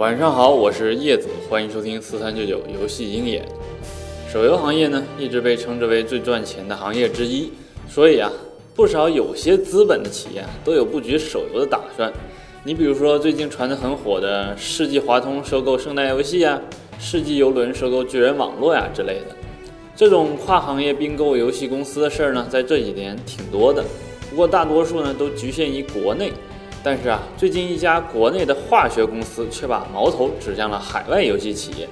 晚上好，我是叶子，欢迎收听四三九九游戏鹰眼。手游行业呢，一直被称之为最赚钱的行业之一，所以啊，不少有些资本的企业都有布局手游的打算。你比如说最近传得很火的世纪华通收购圣诞游戏呀，世纪游轮收购巨人网络呀之类的，这种跨行业并购游戏公司的事儿呢，在这几年挺多的。不过大多数呢，都局限于国内。但是啊，最近一家国内的化学公司却把矛头指向了海外游戏企业。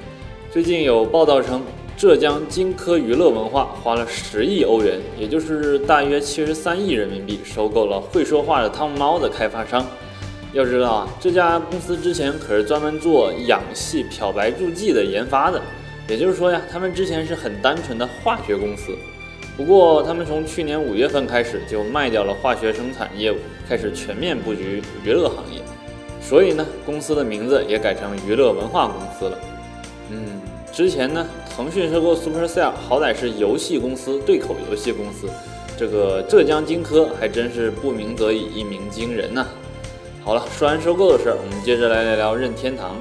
最近有报道称，浙江金科娱乐文化花了十亿欧元，也就是大约七十三亿人民币，收购了会说话的汤姆猫的开发商。要知道啊，这家公司之前可是专门做氧系漂白助剂的研发的，也就是说呀，他们之前是很单纯的化学公司。不过，他们从去年五月份开始就卖掉了化学生产业务，开始全面布局娱乐行业，所以呢，公司的名字也改成娱乐文化公司了。嗯，之前呢，腾讯收购 Supercell，好歹是游戏公司对口游戏公司，这个浙江金科还真是不鸣则已，一鸣惊人呐。好了，说完收购的事儿，我们接着来聊聊任天堂。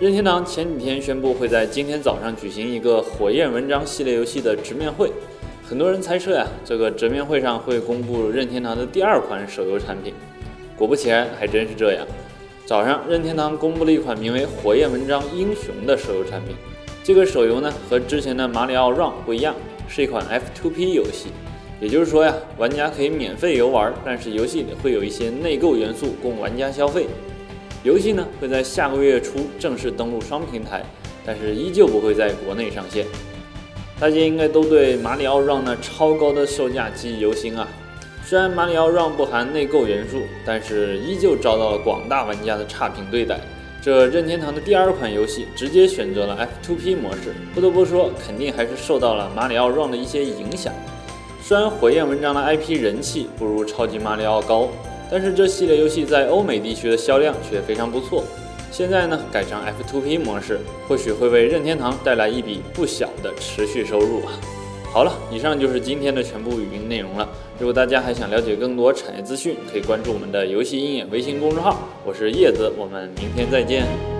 任天堂前几天宣布会在今天早上举行一个火焰文章系列游戏的直面会。很多人猜测呀，这个直面会上会公布任天堂的第二款手游产品。果不其然，还真是这样。早上，任天堂公布了一款名为《火焰纹章英雄》的手游产品。这个手游呢，和之前的《马里奥 Run》不一样，是一款 F2P 游戏。也就是说呀，玩家可以免费游玩，但是游戏里会有一些内购元素供玩家消费。游戏呢，会在下个月初正式登陆双平台，但是依旧不会在国内上线。大家应该都对马里奥 Run 那超高的售价记忆犹新啊！虽然马里奥 Run 不含内购元素，但是依旧遭到了广大玩家的差评对待。这任天堂的第二款游戏直接选择了 F2P 模式，不得不说，肯定还是受到了马里奥 Run 的一些影响。虽然火焰文章的 IP 人气不如超级马里奥高，但是这系列游戏在欧美地区的销量却非常不错。现在呢，改成 F2P 模式，或许会为任天堂带来一笔不小的持续收入啊。好了，以上就是今天的全部语音内容了。如果大家还想了解更多产业资讯，可以关注我们的游戏鹰眼微信公众号。我是叶子，我们明天再见。